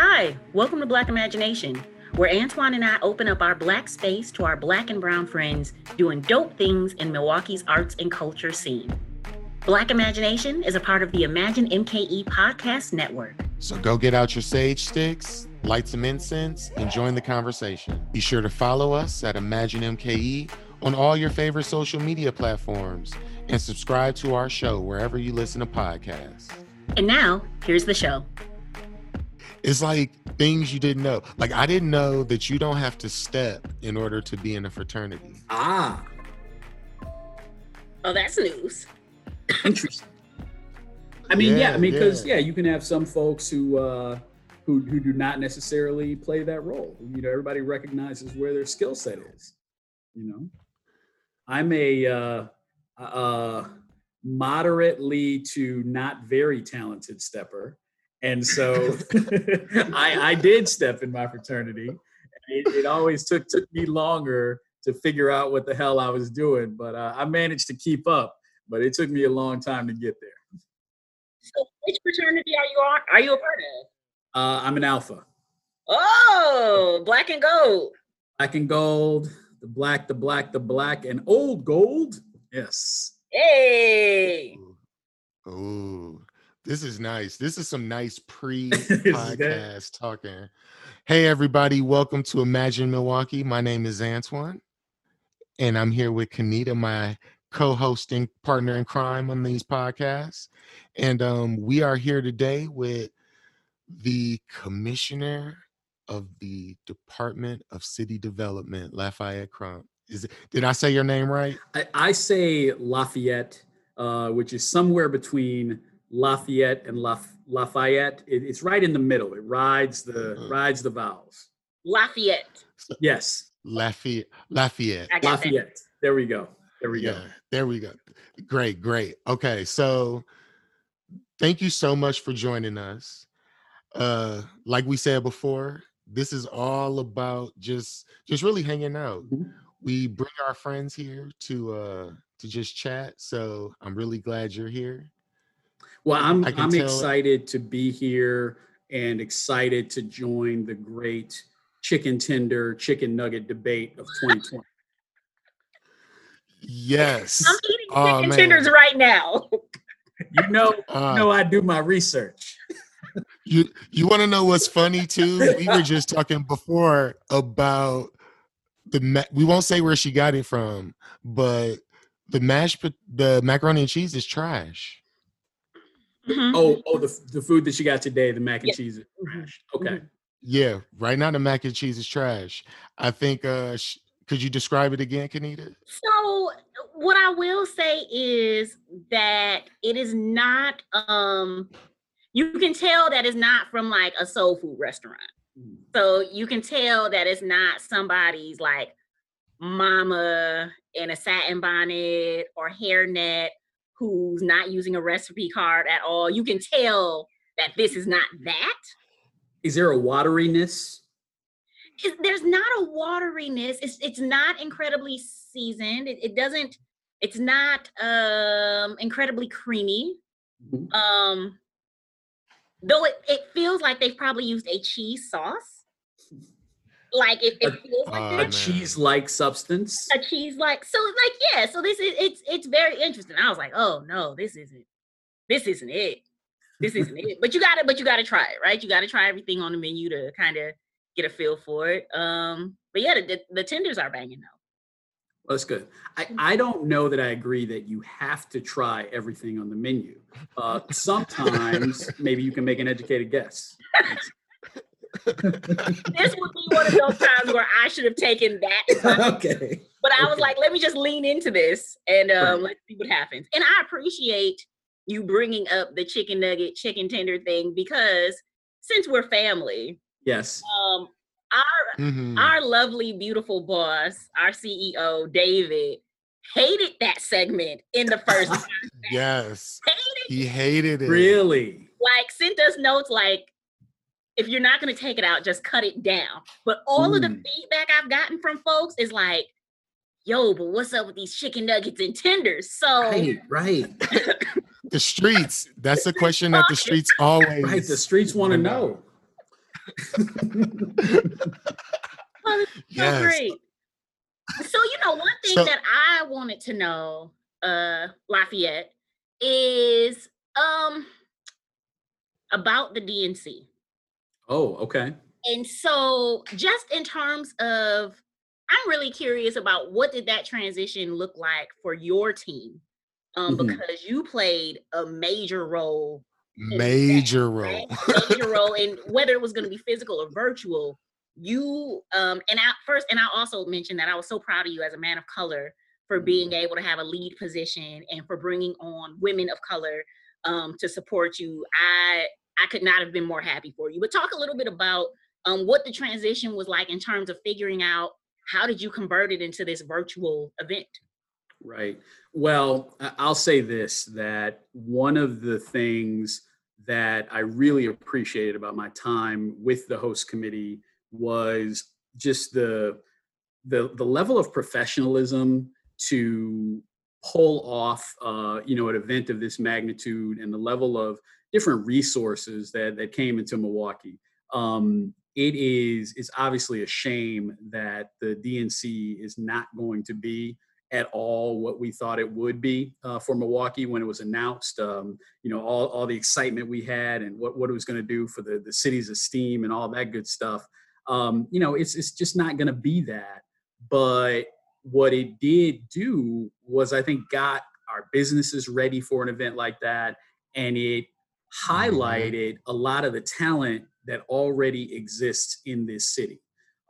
Hi, welcome to Black Imagination, where Antoine and I open up our Black space to our Black and Brown friends doing dope things in Milwaukee's arts and culture scene. Black Imagination is a part of the Imagine MKE podcast network. So go get out your sage sticks, light some incense, and join the conversation. Be sure to follow us at Imagine MKE on all your favorite social media platforms and subscribe to our show wherever you listen to podcasts. And now, here's the show. It's like things you didn't know. Like I didn't know that you don't have to step in order to be in a fraternity. Ah, Oh, that's news. interesting. I mean, yeah, Yeah, I mean, because yeah. yeah. you can have some folks who uh, who who do not necessarily play that role. You know, everybody recognizes where their skill set is. You know, I'm a uh, uh, moderately to not very talented stepper, and so I, I did step in my fraternity. It, it always took took me longer to figure out what the hell I was doing, but uh, I managed to keep up. But it took me a long time to get there. So, which fraternity are you on? Are you a part of? Uh, I'm an alpha. Oh, black and gold. Black and gold, the black, the black, the black, and old gold. Yes. Hey. Ooh, this is nice. This is some nice pre podcast talking. Hey, everybody, welcome to Imagine Milwaukee. My name is Antoine, and I'm here with Kanita, my co hosting partner in crime on these podcasts. And um, we are here today with the commissioner of the Department of City Development, Lafayette Crump. Is it, did I say your name right? I, I say Lafayette, uh, which is somewhere between Lafayette and Laf- Lafayette. It, it's right in the middle. It rides the Mhm. rides the vowels. Lafayette. Yes, Lafayette. Lafayette. I that. Lafayette. There we go. There we yeah, go. there we go. Great, great. Okay, so thank you so much for joining us. Uh, like we said before, this is all about just just really hanging out. Mhm. We bring our friends here to uh to just chat. So I'm really glad you're here. Well, I'm I can I'm tell- excited to be here and excited to join the great chicken tender chicken nugget debate of 2020. Yes. I'm eating Oh, chicken man. tenders right now. you know, Uh, you know I do my research. You you want to know what's funny too? We were just talking before about the ma- we won't say where she got it from, but the mashed the macaroni and cheese is trash. Mhm. Oh, oh, the, the food that you got today, the mac and Yeah. cheese is Mhm. trash. Okay. Yeah, right now the mac and cheese is trash. I think uh sh- could you describe it again, Kanita? So what I will say is that it is not um you can tell that it's not from like a soul food restaurant. Mm. So you can tell that it's not somebody's like mama in a satin bonnet or hairnet who's not using a recipe card at all. You can tell that this is not that. Is there a wateriness? There's not a wateriness. It's it's not incredibly seasoned. It, it doesn't. It's not um incredibly creamy. Mhm. Um, though it, it feels like they've probably used a cheese sauce. Like it, it A- feels like Oh, A cheese-like substance? a cheese like so like yeah. So this is it's it's very interesting. I was like, oh no, this isn't this isn't it. This isn't it. But you gotta but you gotta try it, right? You gotta try everything on the menu to kind of get a feel for it. Um, but yeah, the, the, tenders are banging though. Well, that's good. I, I don't know that I agree that you have to try everything on the menu. Uh, sometimes maybe you can make an educated guess. This would be one of those times where I should have taken that okay. But I was Okay. like, let me just lean into this and um, Right. let's see what happens. And I appreciate you bringing up the chicken nugget, chicken tender thing because since we're family, Yes. um, our Mhm. our lovely, beautiful boss, our CEO David, hated that segment in the first. Yes, hated, he hated it. Really? like sent us notes like. If you're not going to take it out, just cut it down. But all of the Mm. feedback I've gotten from folks is like, yo, but what's up with these chicken nuggets and tenders? So Right, right, The streets. That's the question that the streets always. right. The streets want to wanna know. oh, yes. so great. So you know, one thing so, that I wanted to know, uh, Lafayette, is um about the DNC. Oh, okay. And so just in terms of I'm really curious about what did that transition look like for your team? Um, mm-hmm. because you played a major role. Major that, role. Right? major role in whether it was going to be physical or virtual. You um and I first and I also mentioned that I was so proud of you as a man of color for being mm-hmm. able to have a lead position and for bringing on women of color um, to support you. I I could not have been more happy for you. But talk a little bit about um, what the transition was like in terms of figuring out how did you convert it into this virtual event? Right. Well, I'll say this that one of the things that I really appreciated about my time with the host committee was just the the the level of professionalism to pull off uh, you know an event of this magnitude and the level of different resources that that came into Milwaukee. Um, it is is obviously a shame that the DNC is not going to be at all what we thought it would be uh, for Milwaukee when it was announced. Um, you know, all, all the excitement we had and what, what it was going to do for the, the city's esteem and all that good stuff. Um, you know, it's, it's just not going to be that. But what it did do was, I think, got our businesses ready for an event like that. And it. Highlighted a lot of the talent that already exists in this city.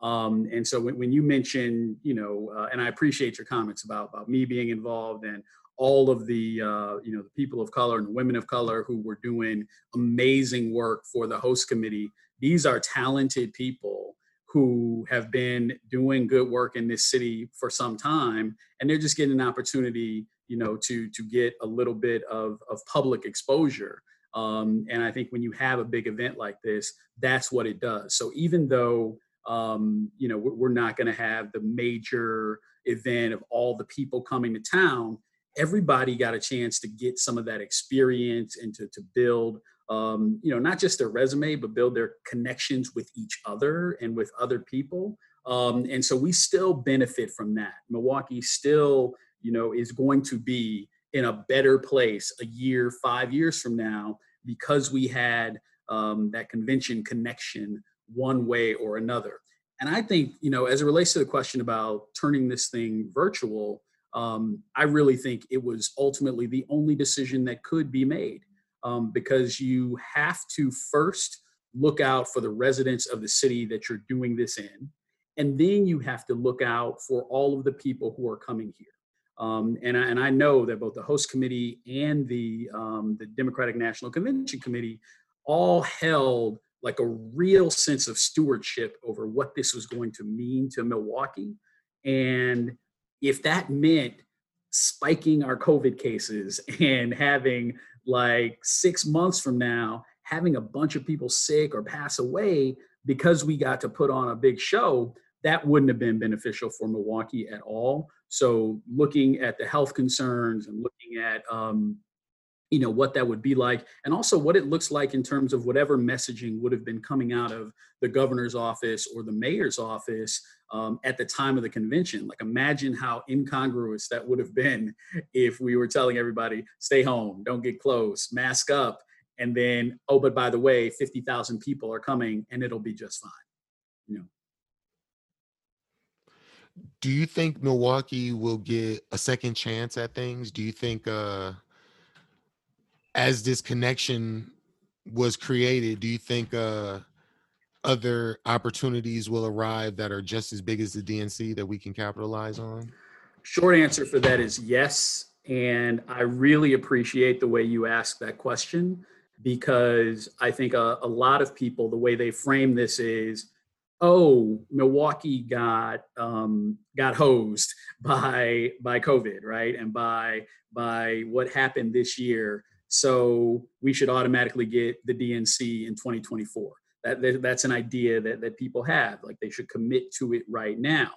Um, and so when, when you mention, you know, uh, and I appreciate your comments about, about me being involved and all of the, uh, you know, the people of color and the women of color who were doing amazing work for the host committee. These are talented people who have been doing good work in this city for some time, and they're just getting an opportunity, you know, to to get a little bit of of public exposure. Um, and I think when you have a big event like this, that's what it does. So even though um, you know we're not going to have the major event of all the people coming to town, everybody got a chance to get some of that experience and to, to build um, you know not just their resume but build their connections with each other and with other people um, and so we still benefit from that milwaukee still you know is going to be in a better place a year, five years from now, because we had um, that convention connection one way or another. And I think, you know, as it relates to the question about turning this thing virtual, um, I really think it was ultimately the only decision that could be made um, because you have to first look out for the residents of the city that you're doing this in. And then you have to look out for all of the people who are coming here. Um, and, I, and I know that both the host committee and the, um, the Democratic National Convention Committee all held like a real sense of stewardship over what this was going to mean to Milwaukee. And if that meant spiking our COVID cases and having like six months from now, having a bunch of people sick or pass away because we got to put on a big show, that wouldn't have been beneficial for Milwaukee at all. So looking at the health concerns and looking at um, you know what that would be like and also what it looks like in terms of whatever messaging would have been coming out of the governor's office or the mayor's office um, at the time of the convention like imagine how incongruous that would have been if we were telling everybody stay home don't get close mask up and then oh but by the way 50000 people are coming and it'll be just fine you know do you think Milwaukee will get a second chance at things? Do you think uh as this connection was created, do you think uh other opportunities will arrive that are just as big as the DNC that we can capitalize on? Short answer for that is yes. And I really appreciate the way you ask that question because I think a, a lot of people, the way they frame this is, oh, Milwaukee got um, got hosed by by COVID, right, and by by what happened this year. So we should automatically get the DNC in 2024. That, that that's an idea that that people have. Like they should commit to it right now.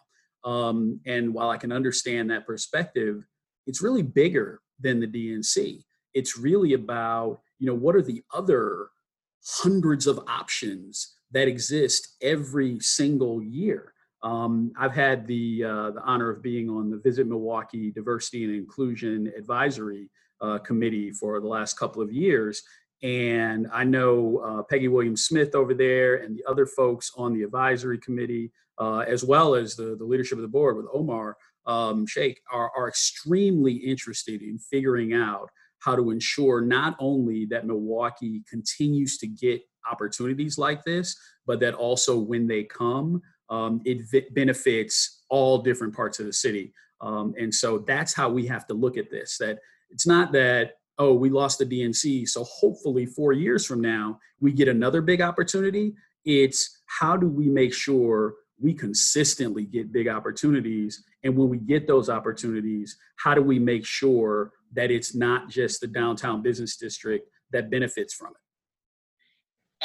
Um, and while I can understand that perspective, it's really bigger than the DNC. It's really about you know what are the other hundreds of options that exist every single year. Um, I've had the uh, the honor of being on the Visit Milwaukee Diversity and Inclusion Advisory uh, Committee for the last couple of years, and I know uh, Peggy Williams Smith over there and the other folks on the advisory committee, uh, as well as the, the leadership of the board with Omar um, Shaikh, are, are extremely interested in figuring out how to ensure not only that Milwaukee continues to get opportunities like this, but that also when they come, um, it v- benefits all different parts of the city. Um, and so that's how we have to look at this. That it's not that oh we lost the DNC, so hopefully four years from now we get another big opportunity. It's how do we make sure we consistently get big opportunities, and when we get those opportunities, how do we make sure that it's not just the downtown business district that benefits from it?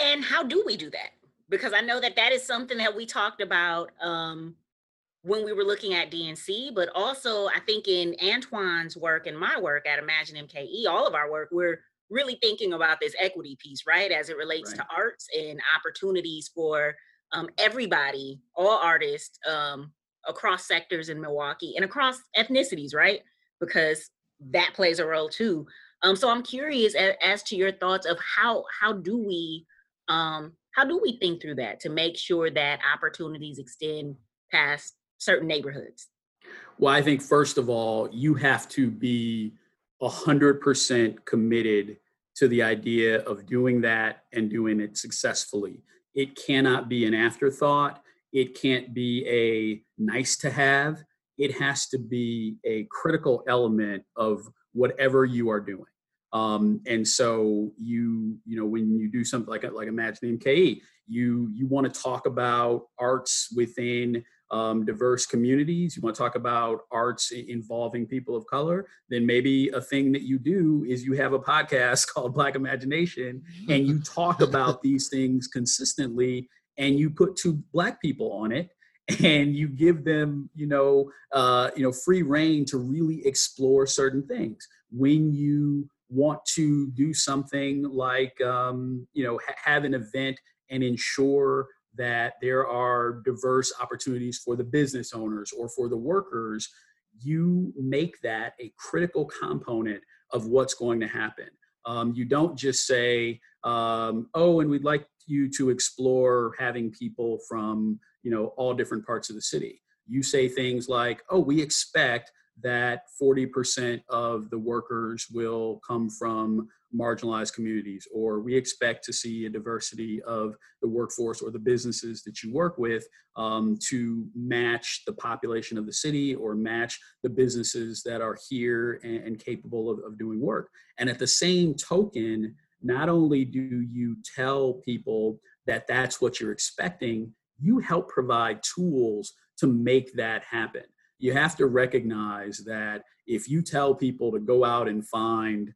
And how do we do that? because I know that that is something that we talked about um, when we were looking at DNC, but also I think in Antoine's work and my work at Imagine MKE, all of our work, we're really thinking about this equity piece, right, as it relates right. to arts and opportunities for um, everybody, all artists um, across sectors in Milwaukee and across ethnicities, right? Because that plays a role too. Um, so I'm curious as, as to your thoughts of how how do we um, how do we think through that to make sure that opportunities extend past certain neighborhoods? Well, I think first of all, you have to be 100% committed to the idea of doing that and doing it successfully. It cannot be an afterthought. It can't be a nice to have. It has to be a critical element of whatever you are doing. Um, and so you, you know, when you do something like like Imagine MKE, you you want to talk about arts within um, diverse communities. You want to talk about arts involving people of color. Then maybe a thing that you do is you have a podcast called Black Imagination, and you talk about these things consistently, and you put two black people on it and you give them you know uh, you know free reign to really explore certain things when you want to do something like um, you know ha- have an event and ensure that there are diverse opportunities for the business owners or for the workers you make that a critical component of what's going to happen. Um, you don't just say um, oh and we'd like you to explore having people from you know all different parts of the city. You say things like oh we expect that 40% of the workers will come from marginalized communities, or we expect to see a diversity of the workforce or the businesses that you work with um, to match the population of the city or match the businesses that are here and, and capable of, of doing work. And at the same token, not only do you tell people that that's what you're expecting, you help provide tools to make that happen you have to recognize that if you tell people to go out and find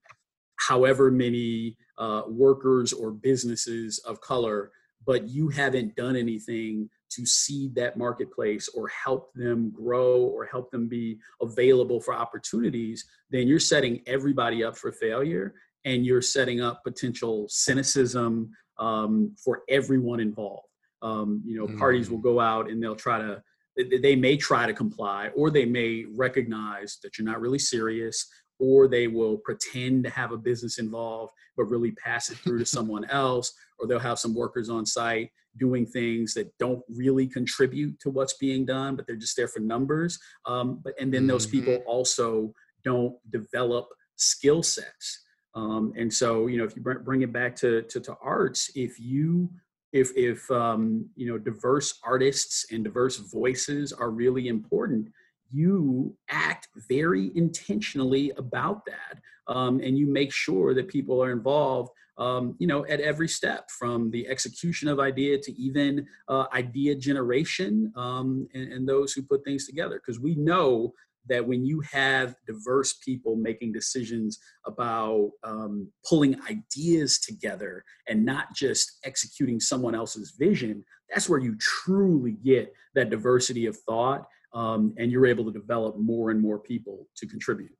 however many uh, workers or businesses of color, but you haven't done anything to seed that marketplace or help them grow or help them be available for opportunities, then you're setting everybody up for failure and you're setting up potential cynicism um, for everyone involved. Um, you know, mm. parties will go out and they'll try to they may try to comply or they may recognize that you're not really serious or they will pretend to have a business involved but really pass it through to someone else or they'll have some workers on site doing things that don't really contribute to what's being done but they're just there for numbers um, but and then those mm-hmm. people also don't develop skill sets um, and so you know if you bring it back to, to, to arts if you if if um, you know diverse artists and diverse voices are really important you act very intentionally about that um, and you make sure that people are involved um, you know at every step from the execution of idea to even uh, idea generation um, and, and, those who put things together because we know that when you have diverse people making decisions about um, pulling ideas together and not just executing someone else's vision, that's where you truly get that diversity of thought um, and you're able to develop more and more people to contribute.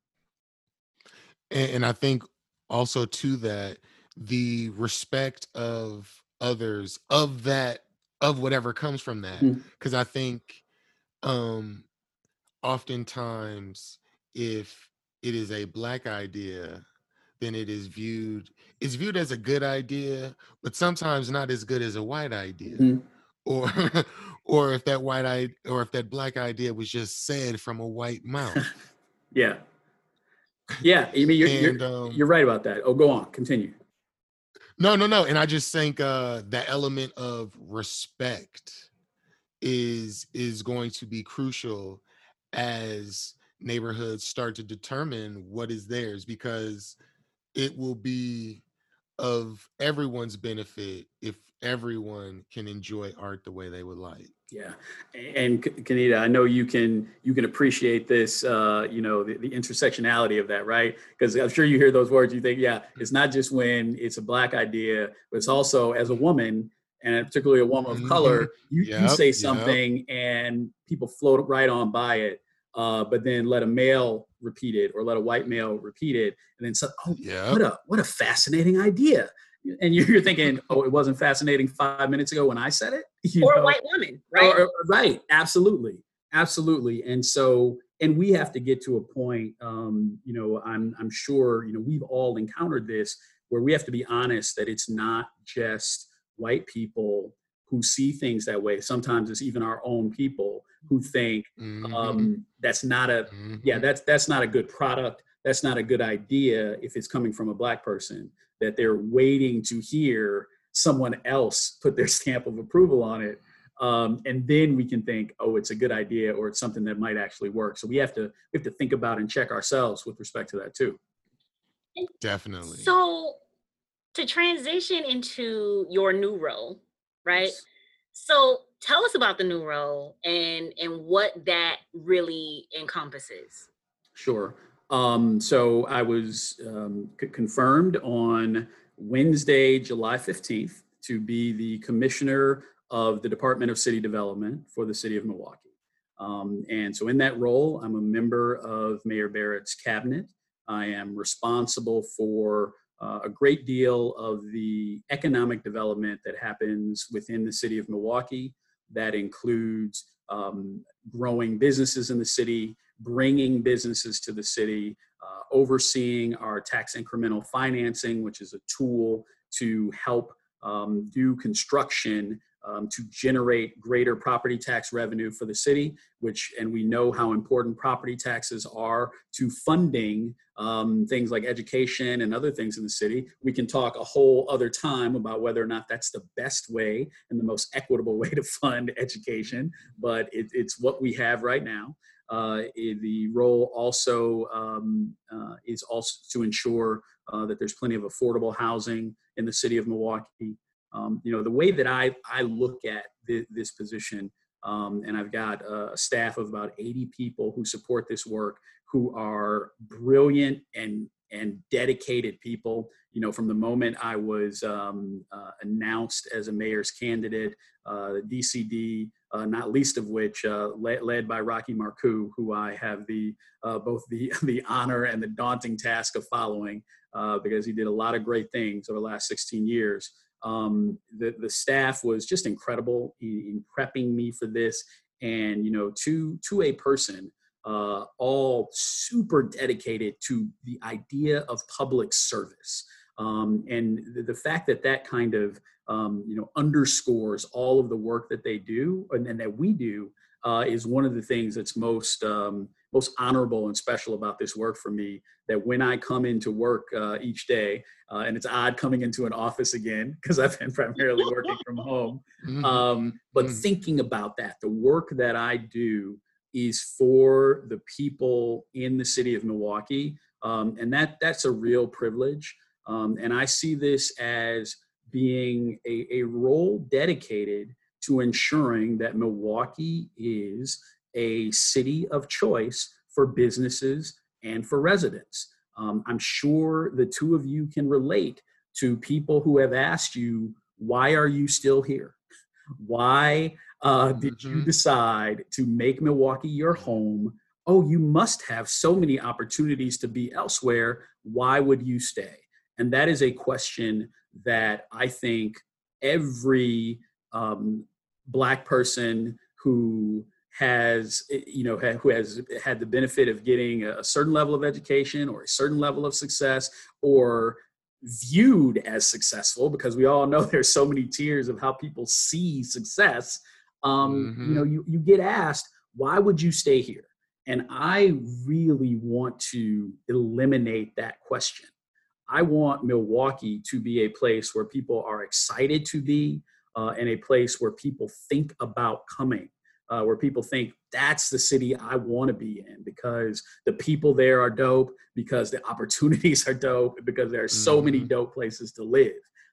And, and I think also to that, the respect of others of that of whatever comes from that Mm. because i think um oftentimes if it is a black idea then it is viewed it's viewed as a good idea but sometimes not as good as a white idea Mhm. or or if that white eye or if that black idea was just said from a white mouth Yeah. Yeah. I mean, you're, and you're, um you're right about that. Oh, go on. Continue. No, no, no. And I just think uh that element of respect is is going to be crucial as neighborhoods start to determine what is theirs because it will be of everyone's benefit if everyone can enjoy art the way they would like. Yeah, and Kanita, I know you can you can appreciate this. Uh, you know the, the intersectionality of that, right? Because I'm sure you hear those words, you think, yeah, it's not just when it's a black idea, but it's also as a woman, and particularly a woman of color, you, you Yep, say yep. something and people float right on by it. Uh, but then let a male repeat it or let a white male repeat it, and then so, oh, Yeah. what a what a fascinating idea. And you're you're thinking, oh, it wasn't fascinating five minutes ago when I said it, You or a white woman, right? Or- or- right, absolutely, absolutely. And so, and we have to get to a point. Um, you know, I'm I'm sure you know we've all encountered this where we have to be honest that it's not just white people who see things that way. Sometimes it's even our own people who think Mhm, um, that's not a mhm. yeah that's that's not a good product that's not a good idea if it's coming from a black person that they're waiting to hear someone else put their stamp of approval on it um, and then we can think oh it's a good idea or it's something that might actually work so we have to we have to think about and check ourselves with respect to that too Definitely. So to transition into your new role, right? So tell us about the new role and and what that really encompasses. Sure. Um, so I was um, c- confirmed on Wednesday, July 15th, to be the commissioner of the Department of City Development for the city of Milwaukee. Um, and so in that role, I'm a member of Mayor Barrett's cabinet. I am responsible for uh, a great deal of the economic development that happens within the city of Milwaukee. That includes um, growing businesses in the city, bringing businesses to the city, uh, overseeing our tax incremental financing, which is a tool to help um, do construction um, to generate greater property tax revenue for the city, which, and we know how important property taxes are to funding um, things like education and other things in the city. We can talk a whole other time about whether or not that's the best way and the most equitable way to fund education, but it, it's what we have right now. Uh, the role also um, uh, is also to ensure uh, that there's plenty of affordable housing in the city of Milwaukee. Um, you know, the way that I, I look at thi- this position, um, and I've got a staff of about 80 people who support this work, who are brilliant and and dedicated people. You know, from the moment I was um, uh, announced as a mayor's candidate, uh, DCD, uh, not least of which uh, led, led by Rocky Marcoux, who I have the uh, both the the honor and the daunting task of following, uh, because he did a lot of great things over the last 16 years. Um, the the staff was just incredible in, in prepping me for this, and you know, to to a person, uh, all super dedicated to the idea of public service. Um, and the, the fact that that kind of um, you know underscores all of the work that they do and, and that we do uh, is one of the things that's most um, most honorable and special about this work for me. That when I come into work uh, each day, uh, and it's odd coming into an office again because I've been primarily working from home. Mhm. Um, but Mm. thinking about that, the work that I do is for the people in the city of Milwaukee, um, and that that's a real privilege. Um, and I see this as being a, a role dedicated to ensuring that Milwaukee is a city of choice for businesses and for residents. Um, I'm sure the two of you can relate to people who have asked you, why are you still here? Why uh, did you Mhm. decide to make Milwaukee your home? Oh, you must have so many opportunities to be elsewhere. Why would you stay? And that is a question that I think every um, black person who has eh, you know who has had the benefit of getting a certain level of education or a certain level of success or viewed as successful because we all know there's so many tiers of how people see success um, mm-hmm. you know you, you get asked why would you stay here? And i really want to eliminate that question. I want milwaukee to be a place where people are excited to be uh, and a place where people think about coming uh, where people think that's the city I want to be in because the people there are dope, because the opportunities are dope, because there are so mm-hmm. many dope places to live.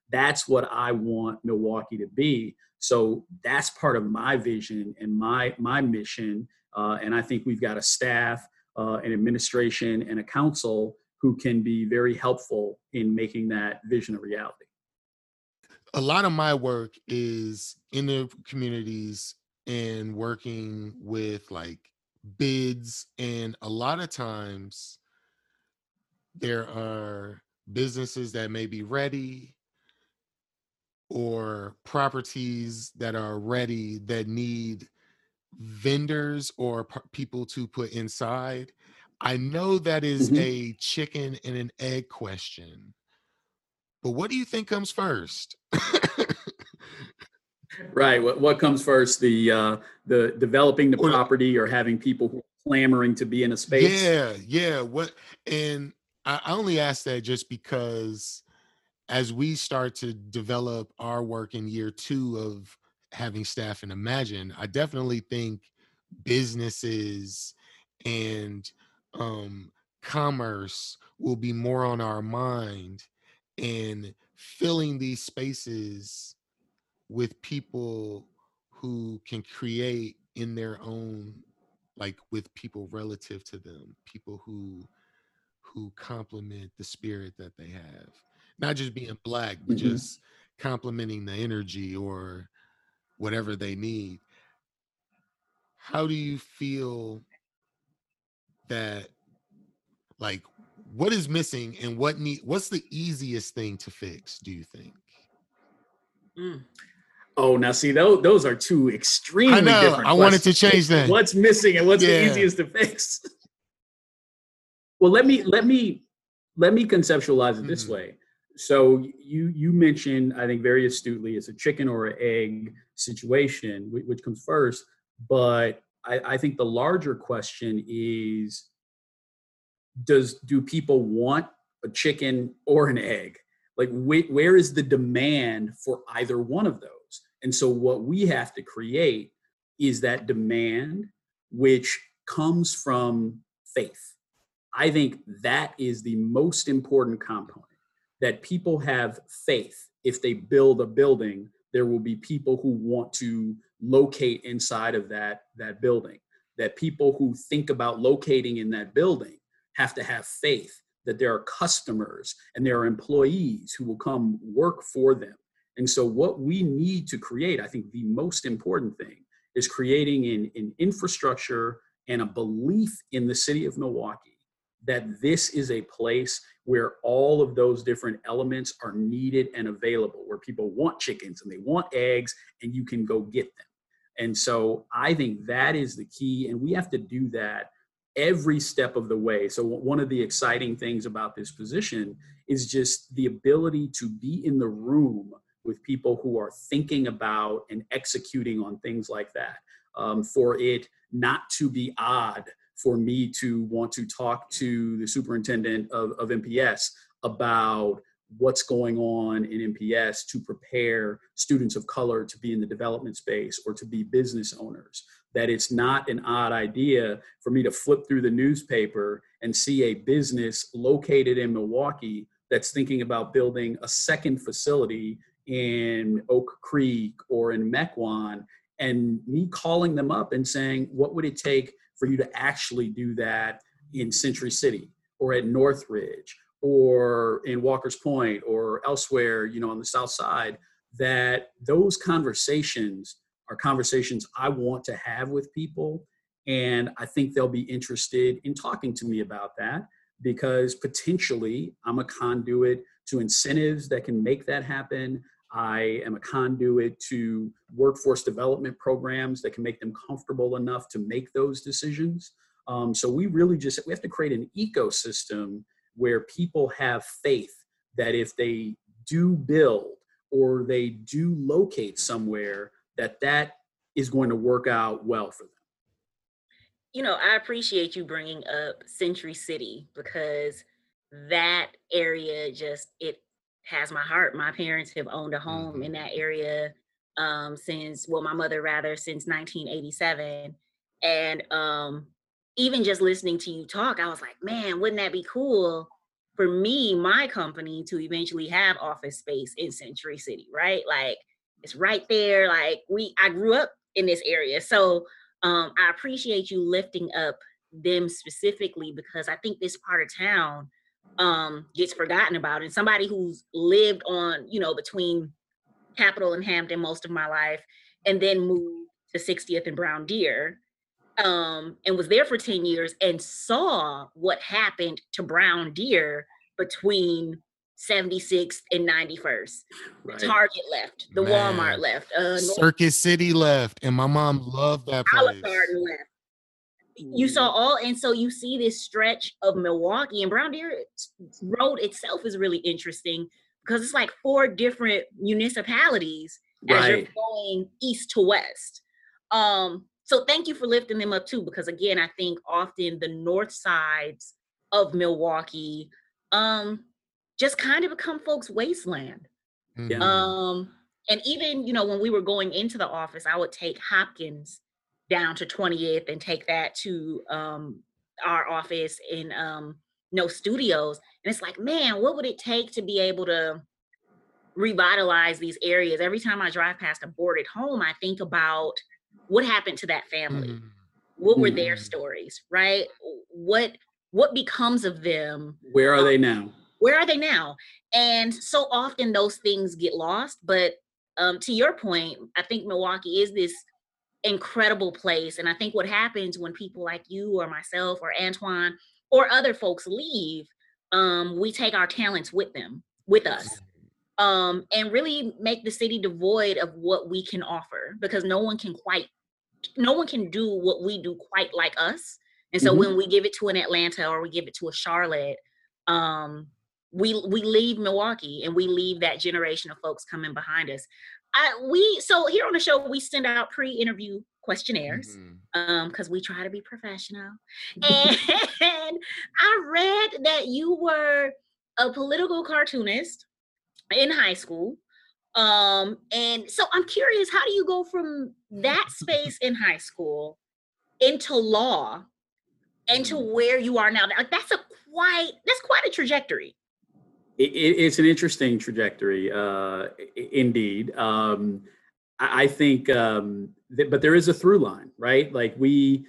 That's what I want Milwaukee to be. So that's part of my vision and my my mission. Uh, and I think we've got a staff, uh, an administration, and a council who can be very helpful in making that vision a reality. A lot of my work is in the communities and working with like bids and a lot of times there are businesses that may be ready or properties that are ready that need vendors or p- people to put inside i know that is mm-hmm. a chicken and an egg question but what do you think comes first Right. What what comes first? The uh, the developing the property or having people who are clamoring to be in a space? Yeah, yeah. What and I only ask that just because as we start to develop our work in year two of having staff and imagine, I definitely think businesses and um, commerce will be more on our mind and filling these spaces with people who can create in their own like with people relative to them people who who complement the spirit that they have not just being black but mm-hmm. just complementing the energy or whatever they need how do you feel that like what is missing and what need what's the easiest thing to fix do you think mm. Oh, now see those those are two extremely I know. different. I wanted to change that. What's missing and what's yeah. the easiest to fix? well, let me let me let me conceptualize it this mm-hmm. way. So you you mentioned, I think very astutely, it's a chicken or an egg situation, which comes first. But I, I think the larger question is, does do people want a chicken or an egg? Like, wh- where is the demand for either one of those? And so, what we have to create is that demand, which comes from faith. I think that is the most important component that people have faith. If they build a building, there will be people who want to locate inside of that, that building. That people who think about locating in that building have to have faith that there are customers and there are employees who will come work for them and so, what we need to create, I think the most important thing is creating an, an infrastructure and a belief in the city of Milwaukee that this is a place where all of those different elements are needed and available, where people want chickens and they want eggs, and you can go get them. And so I think that is the key, and we have to do that every step of the way. So, one of the exciting things about this position is just the ability to be in the room with people who are thinking about and executing on things like that. Um, for it not to be odd for me to want to talk to the superintendent of, of MPS about what's going on in MPS to prepare students of color to be in the development space or to be business owners. That it's not an odd idea for me to flip through the newspaper and see a business located in Milwaukee that's thinking about building a second facility in Oak Creek or in Mequon, and me calling them up and saying, what would it take for you to actually do that in Century City or at Northridge or in Walker's Point or elsewhere, you know, on the South Side? That those conversations are conversations I want to have with people. And I think they'll be interested in talking to me about that because potentially I'm a conduit to incentives that can make that happen. I am a conduit to workforce development programs that can make them comfortable enough to make those decisions. Um, so we really just we have to create an ecosystem where people have faith that if they do build or they do locate somewhere, that that is going to work out well for them. You know, I appreciate you bringing up Century City because that area just it has my heart. My parents have owned a home mm-hmm. in that area um, since, well, my mother rather, since 1987. And um, even just listening to you talk, I was like, man, wouldn't that be cool for me, my company, to eventually have office space in Century City, right? Like it's right there. Like we, I grew up in this area. So um, I appreciate you lifting up them specifically because I think this part of town um, gets forgotten about. And somebody who's lived on, you know, between Capitol and Hampton most of my life, and then moved to 60th and Brown Deer, um, and was there for 10 years and saw what happened to Brown Deer between 76th and 91st. Right. Target left, the Man. Walmart left, uh, Circuit City left, and my mom loved that place. Olive Garden left you saw all and so you see this stretch of milwaukee and brown deer road itself is really interesting because it's like four different municipalities right. as you're going east to west um so thank you for lifting them up too because again i think often the north sides of milwaukee um just kind of become folks wasteland mm-hmm. um and even you know when we were going into the office i would take hopkins down to 20th and take that to um, our office in um, no studios. And it's like, man, what would it take to be able to revitalize these areas? Every time I drive past a boarded home, I think about what happened to that family. Mm. What were mm. their stories, right? What what becomes of them? Where are um, they now? Where are they now? And so often those things get lost. But um, to your point, I think Milwaukee is this incredible place. And I think what happens when people like you or myself or Antoine or other folks leave, um, we take our talents with them, with us. Um, and really make the city devoid of what we can offer because no one can quite no one can do what we do quite like us. And so mm-hmm. when we give it to an Atlanta or we give it to a Charlotte, um, we we leave Milwaukee and we leave that generation of folks coming behind us. I, we so here on the show we send out pre-interview questionnaires mm-hmm. um because we try to be professional and i read that you were a political cartoonist in high school um and so i'm curious how do you go from that space in high school into law and to mm. where you are now like that's a quite that's quite a trajectory it, it's an interesting trajectory, uh, indeed. Um, I, I think, um, that, but there is a through line, right? Like we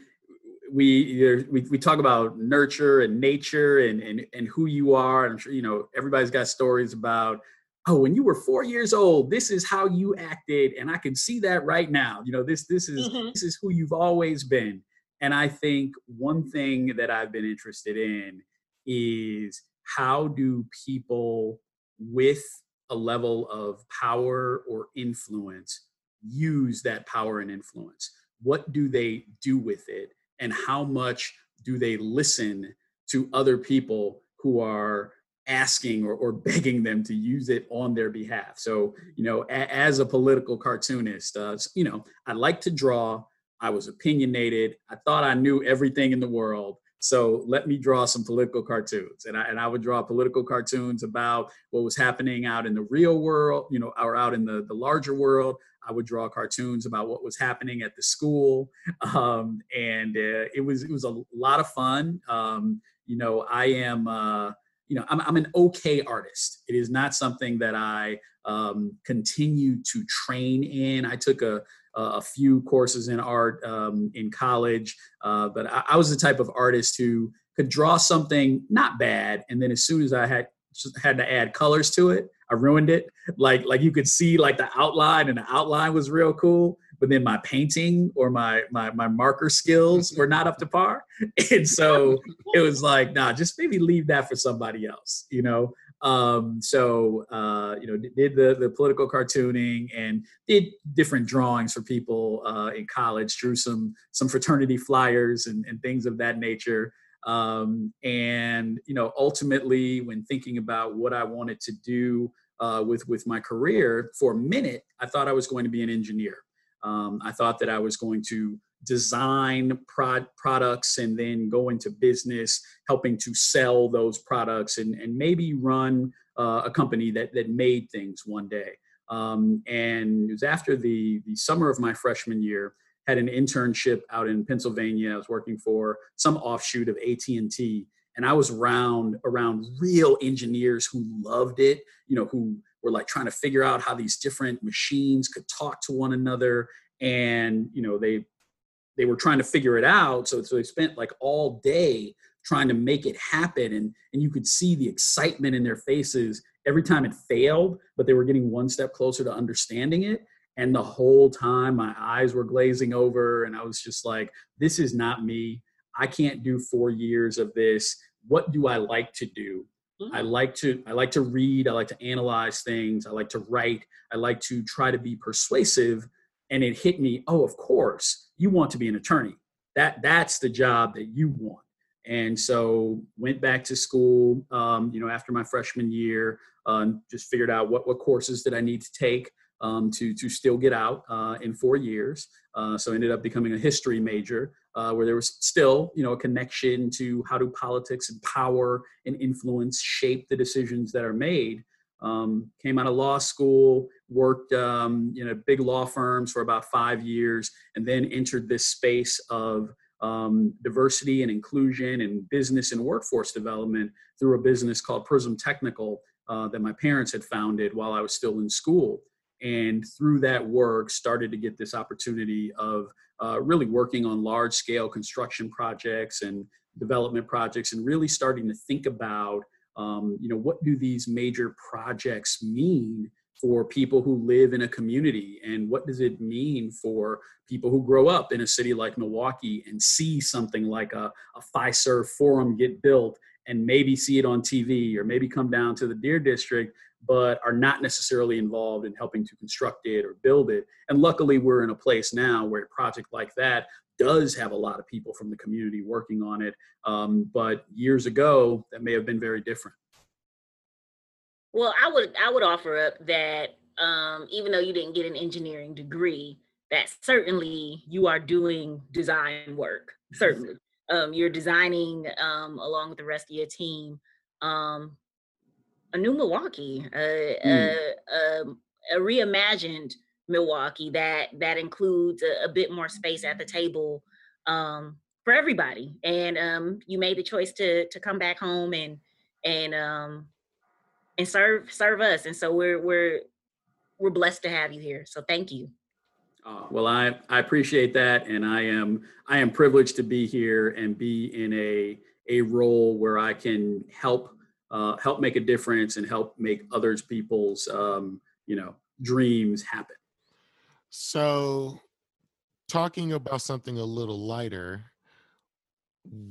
we we we talk about nurture and nature and and and who you are. And I'm sure you know everybody's got stories about oh when you were four years old this is how you acted and i can see that right now you know this this is mm-hmm. this is who you've always been and i think one thing that i've been interested in is how do people with a level of power or influence use that power and influence? What do they do with it? And how much do they listen to other people who are asking or, or begging them to use it on their behalf? So, you know, a, as a political cartoonist, uh, you know, I like to draw. I was opinionated. I thought I knew everything in the world. So let me draw some political cartoons. And I, and I would draw political cartoons about what was happening out in the real world, you know, or out in the, the larger world. I would draw cartoons about what was happening at the school. Um, and uh, it was, it was a lot of fun. Um, you know, I am, uh, you know, I'm, I'm an okay artist. It is not something that I um, continue to train in. I took a, a few courses in art um, in college, uh, but I, I, was the type of artist who could draw something not bad, and then as soon as I had had to add colors to it, I ruined it. Like like you could see like the outline, and the outline was real cool, but then my painting or my my my marker skills were not up to par, and so it was like, nah, just maybe leave that for somebody else, you know. Um, so uh, you know, did the the political cartooning and did different drawings for people uh, in college. Drew some some fraternity flyers and, and things of that nature. Um, and you know, ultimately, when thinking about what I wanted to do uh, with with my career, for a minute, I thought I was going to be an engineer. Um, I thought that I was going to design prod- products and then go into business, helping to sell those products and, and maybe run uh, a company that, that made things one day. Um, and it was after the, the summer of my freshman year, had an internship out in Pennsylvania. I was working for some offshoot of AT&T and I was around around real engineers who loved it, you know, who were like trying to figure out how these different machines could talk to one another and you know they they were trying to figure it out. So, so they spent like all day trying to make it happen. And, and you could see the excitement in their faces every time it failed, but they were getting one step closer to understanding it. And the whole time my eyes were glazing over and I was just like, this is not me. I can't do four years of this. What do I like to do? Mm-hmm. I like to I like to read, I like to analyze things, I like to write, I like to try to be persuasive and it hit me, oh, of course you want to be an attorney. That that's the job that you want. And so went back to school, um, you know, after my freshman year, uh, just figured out what what courses did I need to take um, to to still get out uh, in four years. Uh, so ended up becoming a history major, uh, where there was still, you know, a connection to how do politics and power and influence shape the decisions that are made. Um, came out of law school, worked um, you know big law firms for about five years, and then entered this space of um, diversity and inclusion and business and workforce development through a business called Prism Technical uh, that my parents had founded while I was still in school. And through that work, started to get this opportunity of uh, really working on large scale construction projects and development projects, and really starting to think about um, you know, what do these major projects mean for people who live in a community? And what does it mean for people who grow up in a city like Milwaukee and see something like a, a Fiserv forum get built and maybe see it on TV or maybe come down to the Deer District, but are not necessarily involved in helping to construct it or build it. And luckily, we're in a place now where a project like that does have a lot of people from the community working on it. Um, but years ago, that may have been very different. Well, I would I would offer up that um, even though you didn't get an engineering degree, that certainly you are doing design work. Certainly, um, you're designing um, along with the rest of your team um, a new Milwaukee, mm. a, a, a reimagined Milwaukee that that includes a, a bit more space at the table um, for everybody. And um, you made the choice to to come back home and and um, and serve serve us. And so we're we're we're blessed to have you here. So thank you. Uh, well, I I appreciate that, and I am I am privileged to be here and be in a a role where I can help uh, help make a difference and help make others people's um, you know dreams happen. So, talking about something a little lighter,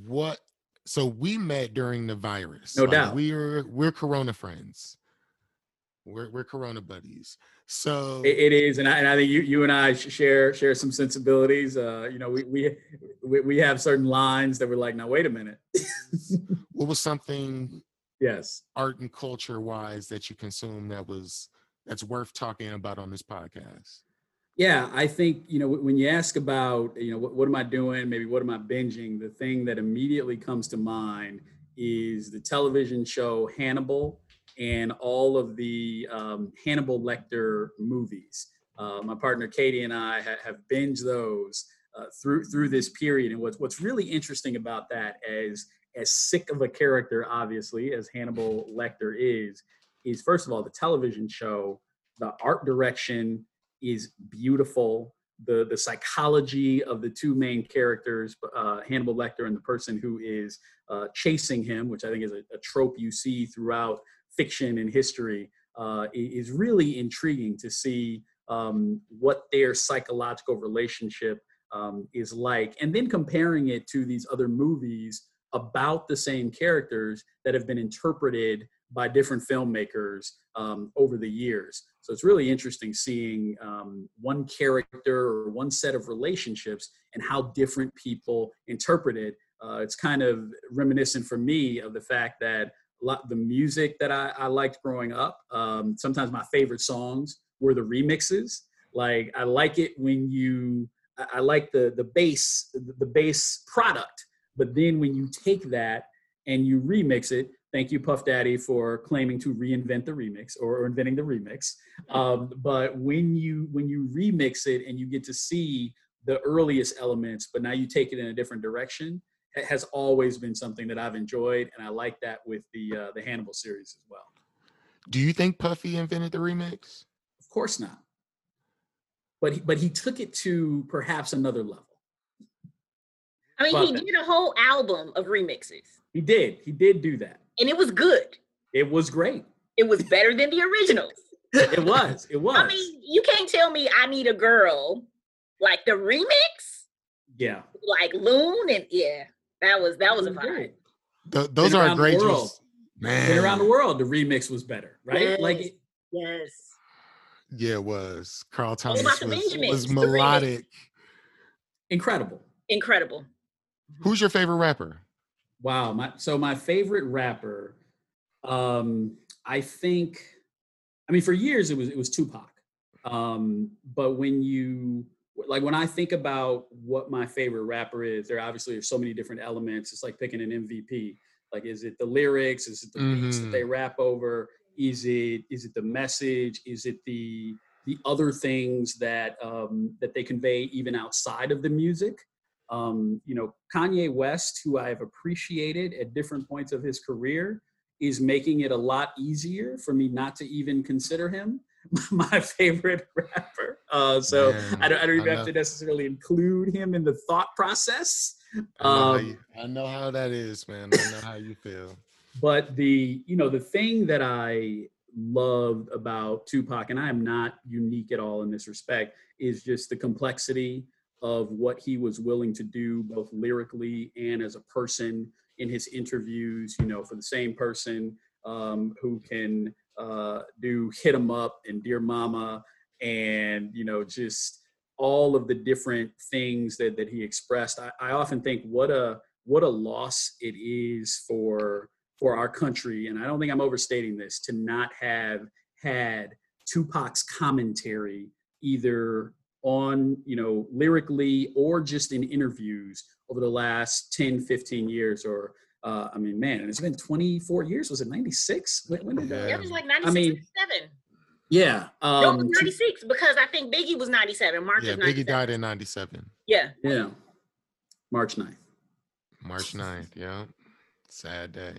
what? So we met during the virus. No like doubt. We're we're Corona friends. We're we're Corona buddies. So it, it is, and I, and I think you you and I share share some sensibilities. Uh, you know, we we we have certain lines that we're like, now wait a minute. what was something? Yes. Art and culture wise that you consume that was that's worth talking about on this podcast. Yeah, I think you know when you ask about you know what, what am I doing, maybe what am I binging, the thing that immediately comes to mind is the television show Hannibal and all of the um, Hannibal Lecter movies. Uh, my partner Katie and I ha- have binged those uh, through through this period. And what's what's really interesting about that, as as sick of a character, obviously, as Hannibal Lecter is, is first of all the television show, the art direction, is beautiful. The, the psychology of the two main characters, uh, Hannibal Lecter and the person who is uh, chasing him, which I think is a, a, trope you see throughout fiction and history, uh, is really intriguing to see um, what their psychological relationship um, is like. And then comparing it to these other movies about the same characters that have been interpreted by different filmmakers um, over the years. So it's really interesting seeing um, one character or one set of relationships and how different people interpret it. Uh, it's kind of reminiscent for me of the fact that a lot the music that I, I liked growing up. Um, sometimes my favorite songs were the remixes. Like I like it when you I like the the base the base product, but then when you take that and you remix it, thank you Puff Daddy for claiming to reinvent the remix or, inventing the remix. Um, but when you when you remix it and you get to see the earliest elements, but now you take it in a different direction, it has always been something that I've enjoyed, and I like that with the uh, the Hannibal series as well. Do you think Puffy invented the remix? Of course not. But he, but he took it to perhaps another level. I mean, but, he did a whole album of remixes. He did. He did do that, and it was good. It was great. It was better than the originals. it was. It was. I mean, you can't tell me I need a girl like the remix. Yeah. Like Loon and yeah. That was that was a vibe. Th- those are great. World. Man, Been around the world, the remix was better, right? Yes. Like, yes. Yeah, it was. Carl Thomas was, was melodic. Incredible. Incredible. Who's your favorite rapper? Wow, my so my favorite rapper, um, I think, I mean, for years it was it was Tupac. Um, but when you like when I think about what my favorite rapper is, there obviously are so many different elements. It's like picking an MVP. Like, is it the lyrics? Is it the mm-hmm. beats that they mm-hmm. rap over? Is it is it the message? Is it the the other things that um, that they convey even outside of the music? Um, you know, Kanye West, who I have appreciated at different points of his career, is making it a lot easier for me not to even consider him my favorite rapper. Uh, so Man, I don't, I don't even I have to necessarily include him in the thought process. I know, um, you, I know how that is, man. I know how you feel. But the you know the thing that I loved about Tupac, and I am not unique at all in this respect, is just the complexity of what he was willing to do, both lyrically and as a person in his interviews. You know, for the same person um, who can uh, do hit 'em up and dear mama and you know just all of the different things that that he expressed I, I often think what a what a loss it is for for our country and i don't think i'm overstating this to not have had tupac's commentary either on you know lyrically or just in interviews over the last 10 15 years or uh, I mean, man, it's been 24 years. Was it 96? When, when did that? It was like 96, I mean, 97. Yeah. Um, no, 96 because I think Biggie was 97. March yeah, Biggie died in 97. Yeah. Yeah. March 9th. March 9th. Yeah. Sad day.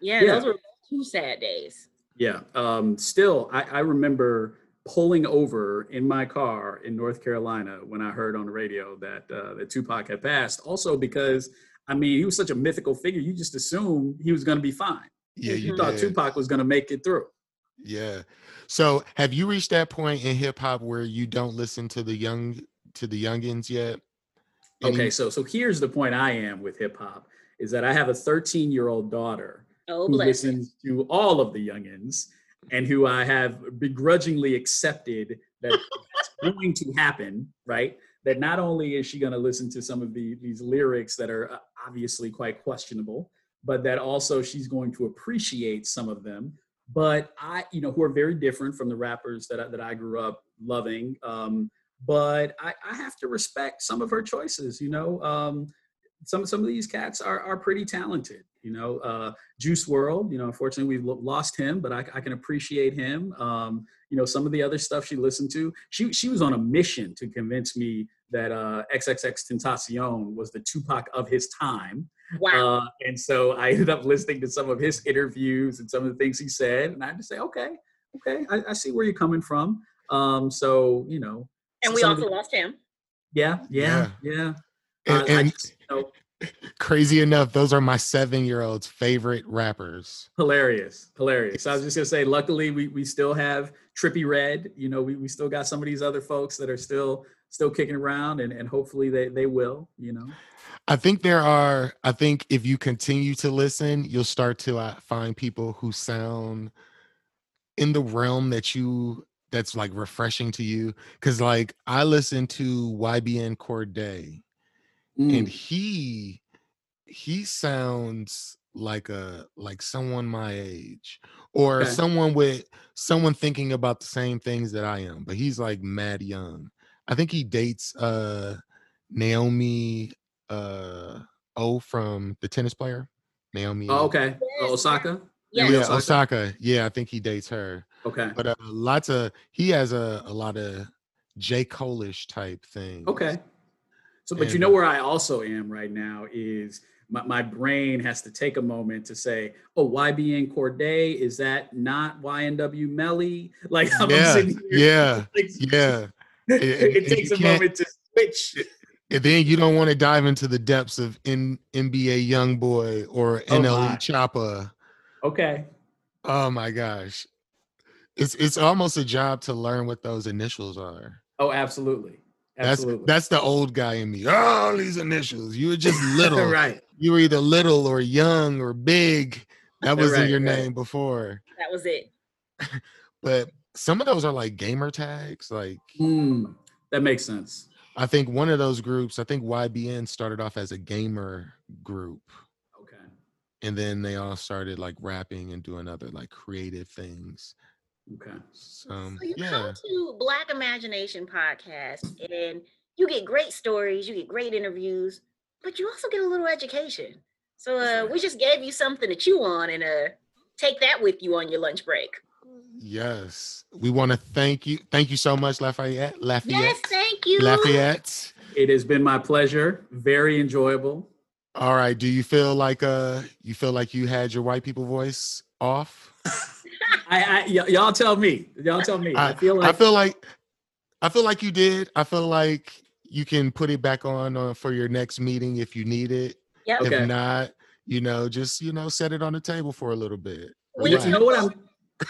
Yeah, yeah. those were two sad days. Yeah. Um, still, I, I remember pulling over in my car in North Carolina when I heard on the radio that uh, that Tupac had passed. Also because I mean, he was such a mythical figure. You just assumed he was going to be fine. Yeah, you, thought Tupac was going to make it through. Yeah. So, have you reached that point in hip hop where you don't listen to the young to the youngins yet? Any- okay, so so here's the point I am with hip hop is that I have a 13 year old daughter oh, who listens to all of the youngins and who I have begrudgingly accepted that that's going to happen, right? That not only is she going to listen to some of the, these lyrics that are uh, obviously quite questionable, but that also she's going to appreciate some of them. But I, you know, who are very different from the rappers that I, that I grew up loving. Um, but I, I have to respect some of her choices. You know, um, some some of these cats are are pretty talented. You know, uh, Juice WRLD. You know, unfortunately we've lost him, but I, I can appreciate him. Um, you know, some of the other stuff she listened to. She she was on a mission to convince me that uh, XXXTentacion was the Tupac of his time. Wow. Uh, and so I ended up listening to some of his interviews and some of the things he said. And I had to say, okay, okay, I, I see where you're coming from. Um, so, you know. And we also the, lost him. Yeah, yeah, yeah. yeah. And, uh, and just, you know, crazy enough, those are my seven year old's favorite rappers. Hilarious, hilarious. I was just gonna say, luckily we we still have Trippie Redd. You know, we, we still got some of these other folks that are still still kicking around, and and hopefully they they will. You know. I think there are. I think if you continue to listen, you'll start to uh, find people who sound in the realm that you that's like refreshing to you. Because like I listen to YBN Cordae, and Mm, he he sounds like a like someone my age or okay. someone with someone thinking about the same things that I am, but he's like mad young. I think he dates uh Naomi uh O from the tennis player. Naomi Oh, okay. Oh, Osaka. Yes. Yeah, Osaka. Osaka. Yeah, I think he dates her. Okay. But uh, lots of he has a, a lot of J. Cole-ish type thing. Okay. So, but you know uh, where I also am right now is my, my brain has to take a moment to say, oh, YBN Cordae, is that not YNW Melly? Like I'm yeah, sitting here. yeah, like, yeah. And- and- it takes a moment to switch. And then you don't want to dive into the depths of N- NBA Youngboy or Oh, NLE my. Choppa. Okay. Oh my gosh. It's it's almost a job to learn what those initials are. Oh, absolutely. That's Absolutely. that's the old guy in me. Oh, these initials. You were just little. right. You were either little or young or big. That wasn't Right, your right. name before. That was it. But some of those are like gamer tags. Like Hmm. that makes sense. I think one of those groups, I think YBN started off as a gamer group. Okay. And then they all started like rapping and doing other like creative things. Okay. So, um, So you yeah. come to Black Imagination Podcast and you get great stories, you get great interviews, but you also get a little education. So uh, we just gave you something to chew on and uh, take that with you on your lunch break. Yes. We want to thank you. Thank you so much, Lafayette. Lafayette. Yes, thank you. Lafayette. It has been my pleasure. Very enjoyable. All right. Do you feel like uh you feel like you had your white people voice off? I, I y- y'all tell me. Y'all tell me. I, feel like I feel like I feel like you did. I feel like you can put it back on uh, for your next meeting if you need it. Yep. Okay. If not, you know, just you know, set it on the table for a little bit. We you, you know what I'm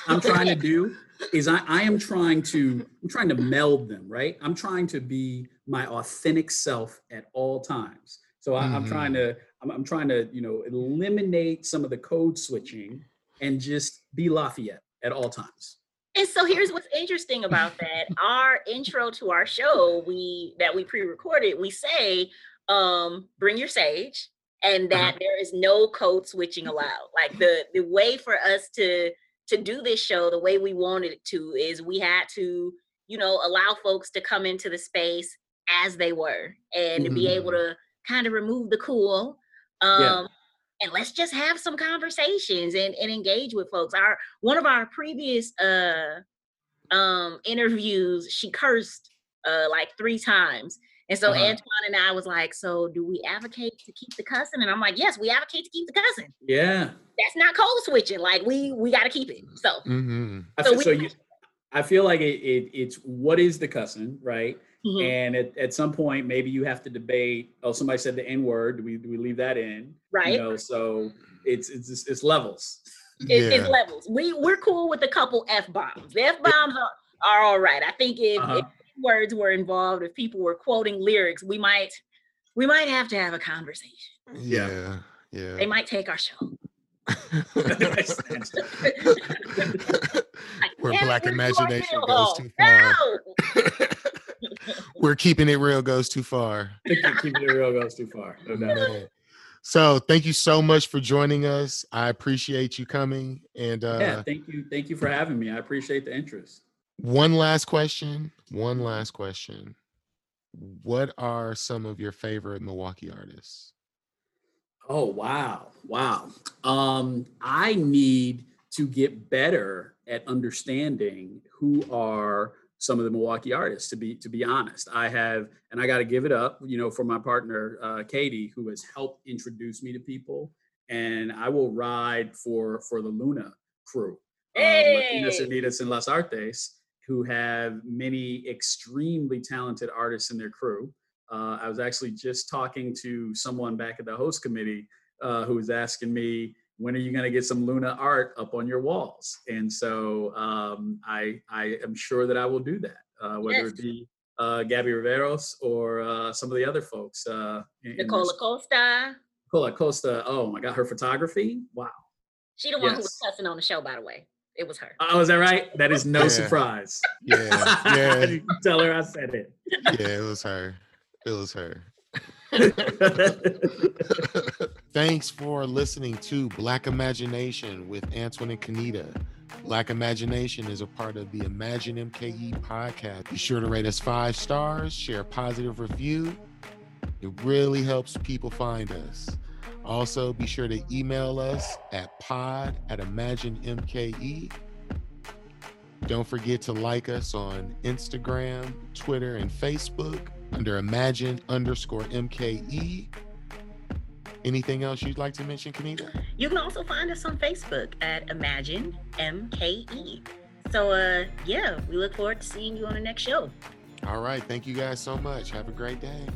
I'm trying to do is I, I am trying to I'm trying to meld them, right? I'm trying to be my authentic self at all times. So I, I'm trying to I'm, I'm trying to you know eliminate some of the code switching and just be Lafayette at all times. And so here's what's interesting about that. Our intro to our show, we that we pre-recorded, we say, um, bring your sage, and that Uh-huh. there is no code switching allowed. Like the the way for us to to do this show, the way we wanted it to, is we had to, you know, allow folks to come into the space as they were and to be able to kind of remove the cool. Um, Yeah. And let's just have some conversations and, and engage with folks. Our one of our previous uh um interviews, she cursed uh like three times. And so Uh-huh. Antoine and I was like, so do we advocate to keep the cussing? And I'm like, yes, we advocate to keep the cussing. Yeah. That's not code switching. Like we we gotta keep it. So hmm I So feel, we- so you, I feel like it, it it's what is the cussing, right? Mhm. And at, at some point, maybe you have to debate. Oh, somebody said the N word. Do we do we leave that in? right. You know, so it's it's it's, it's levels. It- Yeah. it's levels. We we're cool with a couple F bombs. The F bombs are, are all right. I think if, Uh-huh. if words were involved, if people were quoting lyrics, we might we might have to have a conversation. Yeah. Yeah. They might take our show. Where black imagination goes too far. No! Where keeping it real goes too far. Keeping it real goes too far. No doubt. Man. So thank you so much for joining us. I appreciate you coming. And uh yeah, thank you, thank you for having me. I appreciate the interest. one last question. One last question. What are some of your favorite Milwaukee artists? Oh wow, wow. Um, I need to get better at understanding who are some of the Milwaukee artists. To be to be honest, I have, and I got to give it up, you know, for my partner uh, Katie, who has helped introduce me to people, and I will ride for for the Luna crew, Latinas Hey! Unidas en Las Artes, who have many extremely talented artists in their crew. Uh, I was actually just talking to someone back at the host committee uh, who was asking me, when are you going to get some Luna art up on your walls? And so um, I, I am sure that I will do that, uh, whether Yes. it be uh, Gabby Riveros or uh, some of the other folks. Uh, in- in Nicole this- Acosta. Nicole Acosta. Oh my God, her photography. Wow. She the one who was cussing on the show, by the way. It was her. Oh, is that right? That is no Yeah. surprise. Yeah, yeah, tell her I said it. yeah. It was her. It was her. Thanks for listening to Black Imagination with Antoine and Kanita. Black Imagination is a part of the Imagine MKE podcast. Be sure to rate us five stars, share a positive review. It really helps people find us. Also, be sure to email us at pod at imaginemke. Don't forget to like us on Instagram, Twitter, and Facebook under imagine underscore MKE. Anything else you'd like to mention, Kanita? You can also find us on Facebook at Imagine MKE. So uh yeah, we look forward to seeing you on the next show. All right. Thank you guys so much. Have a great day.